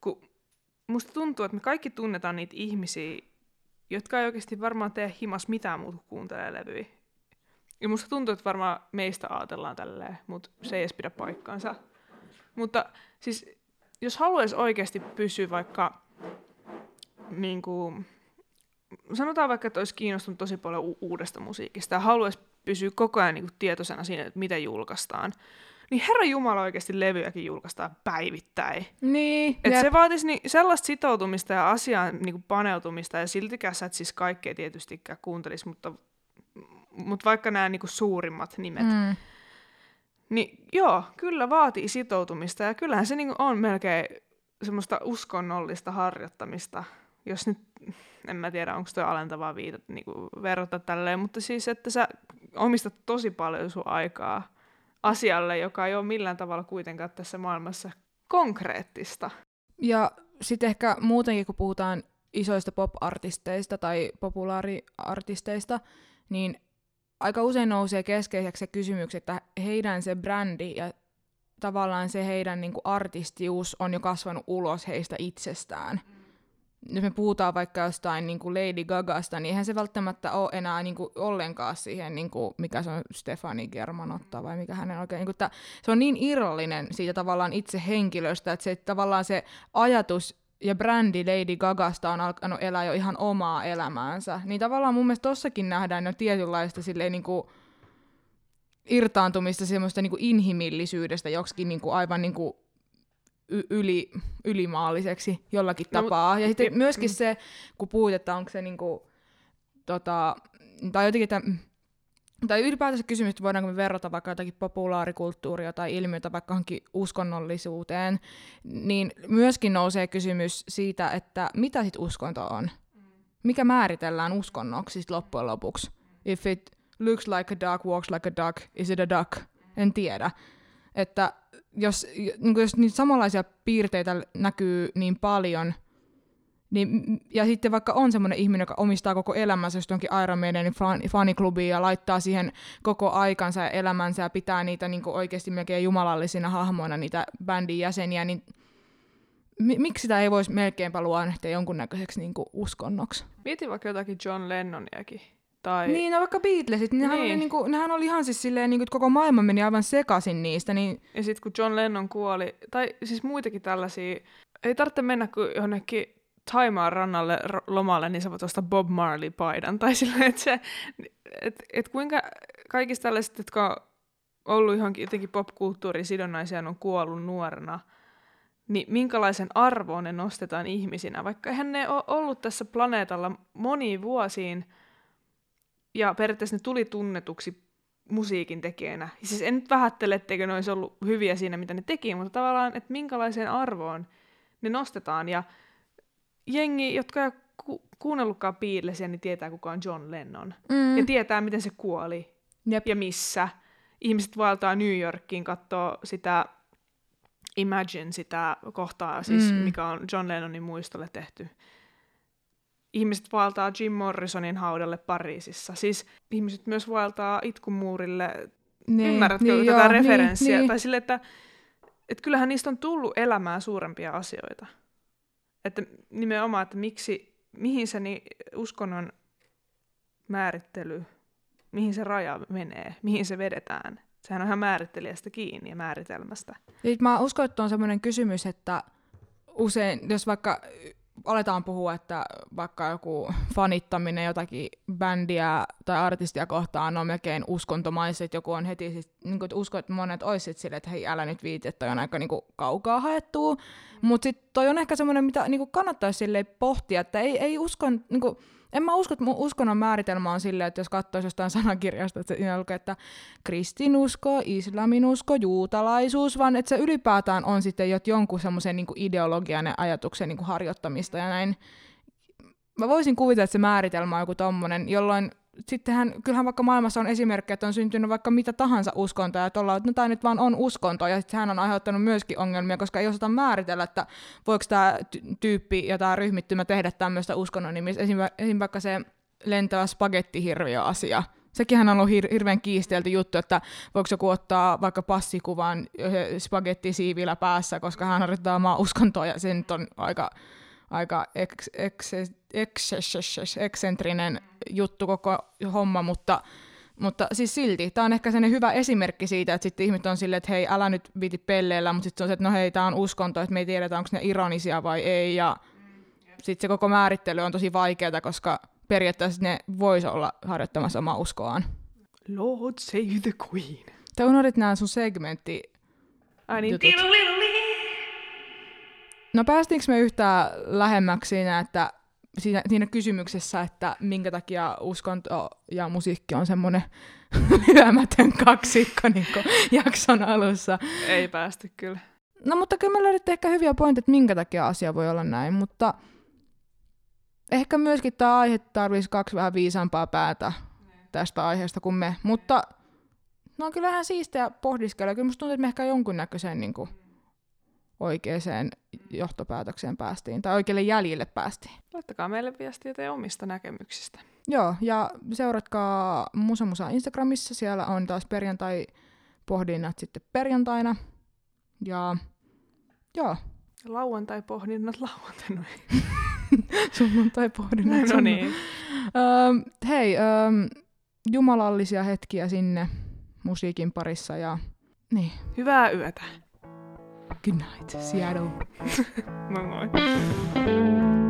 kun musta tuntuu, että me kaikki tunnetaan niitä ihmisiä, jotka ei oikeasti varmaan tee himas mitään muuta kuin kuuntelee levyjä. Ja musta tuntuu, että varmaan meistä ajatellaan tälleen, mutta se ei edes pidä paikkaansa. Mutta siis, jos haluaisi oikeasti pysyä vaikka niin kuin, sanotaan vaikka, että olisi kiinnostunut tosi paljon u- uudesta musiikista ja haluaisi pysyä koko ajan niin kuin tietoisena siinä, että mitä julkaistaan, niin Herra Jumala oikeasti levyjäkin julkaistaan päivittäin. Niin, Et jep. se vaatisi ni- sellaista sitoutumista ja asiaan niin kuin paneutumista, ja siltikään sä et siis kaikkea tietystikään kuuntelisi, mutta, mutta vaikka nämä niin kuin suurimmat nimet. Mm. niin joo, kyllä vaatii sitoutumista, ja kyllähän se niin kuin on melkein semmoista uskonnollista harjoittamista, jos nyt, en mä tiedä, onko tuo alentavaa viitat, niin kuin verrata tälleen, mutta siis, että sä omistat tosi paljon sun aikaa asialle, joka ei ole millään tavalla kuitenkaan tässä maailmassa konkreettista. Ja sitten ehkä muutenkin, kun puhutaan isoista pop-artisteista tai populaariartisteista, niin aika usein nousee keskeiseksi se kysymys, että heidän se brändi ja tavallaan se heidän niin kuin artistius on jo kasvanut ulos heistä itsestään. Mm. Jos me puhutaan vaikka jostain niin kuin Lady Gagasta, niin eihän se välttämättä ole enää niin kuin ollenkaan siihen, niin kuin, mikä se on Stefani Germanotta vai mikä hänen oikein, niin kuin, että se on niin irrallinen siitä tavallaan itse henkilöstä, että se tavallaan se ajatus ja brändi Lady Gagasta on alkanut elää jo ihan omaa elämäänsä. Niin tavallaan mun mielestä tossakin nähdään jo tietynlaista silleen niin kuin irtaantumista semmoista niin kuin inhimillisyydestä joksikin niin kuin aivan niin kuin y- yli, ylimaalliseksi jollakin no, tapaa. Ja sitten myöskin mm. se, kun puhuit, että onko se niin kuin, tota, tai jotenkin, että tai ylipäätänsä kysymys, että voidaanko me verrata vaikka jotakin populaarikulttuuria tai ilmiötä vaikka johonkin uskonnollisuuteen, niin myöskin nousee kysymys siitä, että mitä sit uskonto on. Mikä määritellään uskonnoksi sit loppujen lopuksi? If it looks like a duck, walks like a duck, is it a duck? En tiedä. Että jos, niin jos niitä samanlaisia piirteitä näkyy niin paljon, niin, ja sitten vaikka on semmoinen ihminen, joka omistaa koko elämänsä just jonkin Iron Maidenin fan, faniklubiin ja laittaa siihen koko aikansa ja elämänsä ja pitää niitä niin oikeasti melkein jumalallisina hahmoina, niitä bändin jäseniä, niin mi- miksi sitä ei voisi melkeinpä luonnehtia jonkunnäköiseksi niin uskonnoksi? Mieti vaikka jotakin John Lennoniakin. Tai... Niin, no vaikka Beatlesit, nehän, niin. Oli niinku, nehän oli ihan siis silleen, niinku, että koko maailma meni aivan sekaisin niistä. Niin... Ja sitten kun John Lennon kuoli, tai siis muitakin tällaisia, ei tarvitse mennä kuin jonnekin Taimaan rannalle lomalle, niin sä voit ostaa Bob Marley-paidan. Tai silleen, että se, et, et kuinka kaikista tällaiset, jotka on ollut johonkin jotenkin popkulttuurin sidonnaisia, on kuollut nuorena, niin minkälaisen arvoon ne nostetaan ihmisinä, vaikka eihän ne ole ollut tässä planeetalla moniin vuosiin, ja periaatteessa ne tuli tunnetuksi musiikin tekijänä. Siis en nyt vähättele, etteikö ne olisi ollut hyviä siinä, mitä ne teki, mutta tavallaan, että minkälaiseen arvoon ne nostetaan. Ja jengi, jotka ei ku- kuunnellutkaan Beatlesia, niin tietää, kuka on John Lennon. Mm. Ja tietää, miten se kuoli Jep. ja missä. Ihmiset vaeltaa New Yorkiin katsoo sitä Imagine, sitä kohtaa, siis mm. mikä on John Lennonin muistolle tehty. Ihmiset vaeltaa Jim Morrisonin haudalle Pariisissa. Siis ihmiset myös vaeltaa itkumuurille. Niin, Ymmärrätkö niin, tätä joo, niin, referenssiä? Niin, tai sille, että, että kyllähän niistä on tullut elämään suurempia asioita. Että nimenomaan, että miksi, mihin se niin uskonnon määrittely, mihin se raja menee, mihin se vedetään. Sehän on ihan määrittelijästä kiinni ja määritelmästä. Niin, mä uskon, että on sellainen kysymys, että usein, jos vaikka aletaan puhua, että vaikka joku fanittaminen jotakin bändiä tai artistia kohtaan on melkein uskontomaiset, joku on heti, siis, niin kuin, että usko, että monet olisivat silleen, että hei älä nyt viiti, että on aika niin kuin, kaukaa haettua, mm. mutta sitten toi on ehkä semmoinen, mitä niin kuin, kannattaisi pohtia, että ei, ei uskon, niin kuin, en mä usko, että mun uskonnon määritelmä on silleen, että jos katsoisi jostain sanakirjasta, että siinä lukee, että kristinusko, islaminusko, juutalaisuus, vaan että se ylipäätään on sitten jonkun semmoisen niin ideologian ja ajatuksen niin harjoittamista ja näin. Mä voisin kuvitella, että se määritelmä on joku tommonen, jolloin sittenhän, kyllähän vaikka maailmassa on esimerkkejä, että on syntynyt vaikka mitä tahansa uskontoja, että ollaan, että no tämä nyt vaan on uskonto, ja sitten hän on aiheuttanut myöskin ongelmia, koska ei osata määritellä, että voiko tämä tyyppi ja tämä ryhmittymä tehdä tämmöistä uskonnon nimissä. Esim. esim. vaikka se lentävä spagettihirviö-asia. Sekin on ollut hir- hirveän kiistelty juttu, että voiko joku ottaa vaikka passikuvan spagettisiivillä päässä, koska hän harjoittaa maa uskontoa, ja se nyt on aika aika eks, eks, eksentrinen juttu koko homma, mutta, mutta siis silti, tämä on ehkä sellainen hyvä esimerkki siitä, että sitten ihmiset on silleen, että hei, älä nyt viiti pelleillä, mutta sitten se on se, että no hei, tämä on uskonto, että me ei tiedetä, onko ne ironisia vai ei, ja sitten se koko määrittely on tosi vaikeaa, koska periaatteessa ne vois olla harjoittamassa omaa uskoaan. Lord save the queen. Te unohdit nämä sun segmentti Ai niin, No päästiinkö me yhtään lähemmäksi siinä, että siinä, siinä kysymyksessä, että minkä takia uskonto ja musiikki on semmoinen lyömätön kaksikko niin jakson alussa. Ei päästy kyllä. No mutta kyllä me löydätte ehkä hyviä pointteja, että minkä takia asia voi olla näin, mutta ehkä myöskin tämä aihe tarvitsisi kaksi vähän viisaampaa päätä tästä aiheesta kuin me, mutta no kyllähän siistiä pohdiskella. Kyllä musta tuntuu, että me ehkä jonkunnäköisen niin kuin, oikeaan johtopäätökseen päästiin, tai oikealle jäljille päästiin. Laittakaa meille viestiä teidän omista näkemyksistä. Joo, ja seuratkaa Musa Musa Instagramissa, siellä on taas perjantai pohdinnat sitten perjantaina. Ja joo, Lauantai-pohdinnat lauantaina. sunnuntai pohdinnat. no sunnun- niin. Öö, hei, öö, jumalallisia hetkiä sinne musiikin parissa ja niin, Hyvää yötä. Good night, Seattle. Moi moi.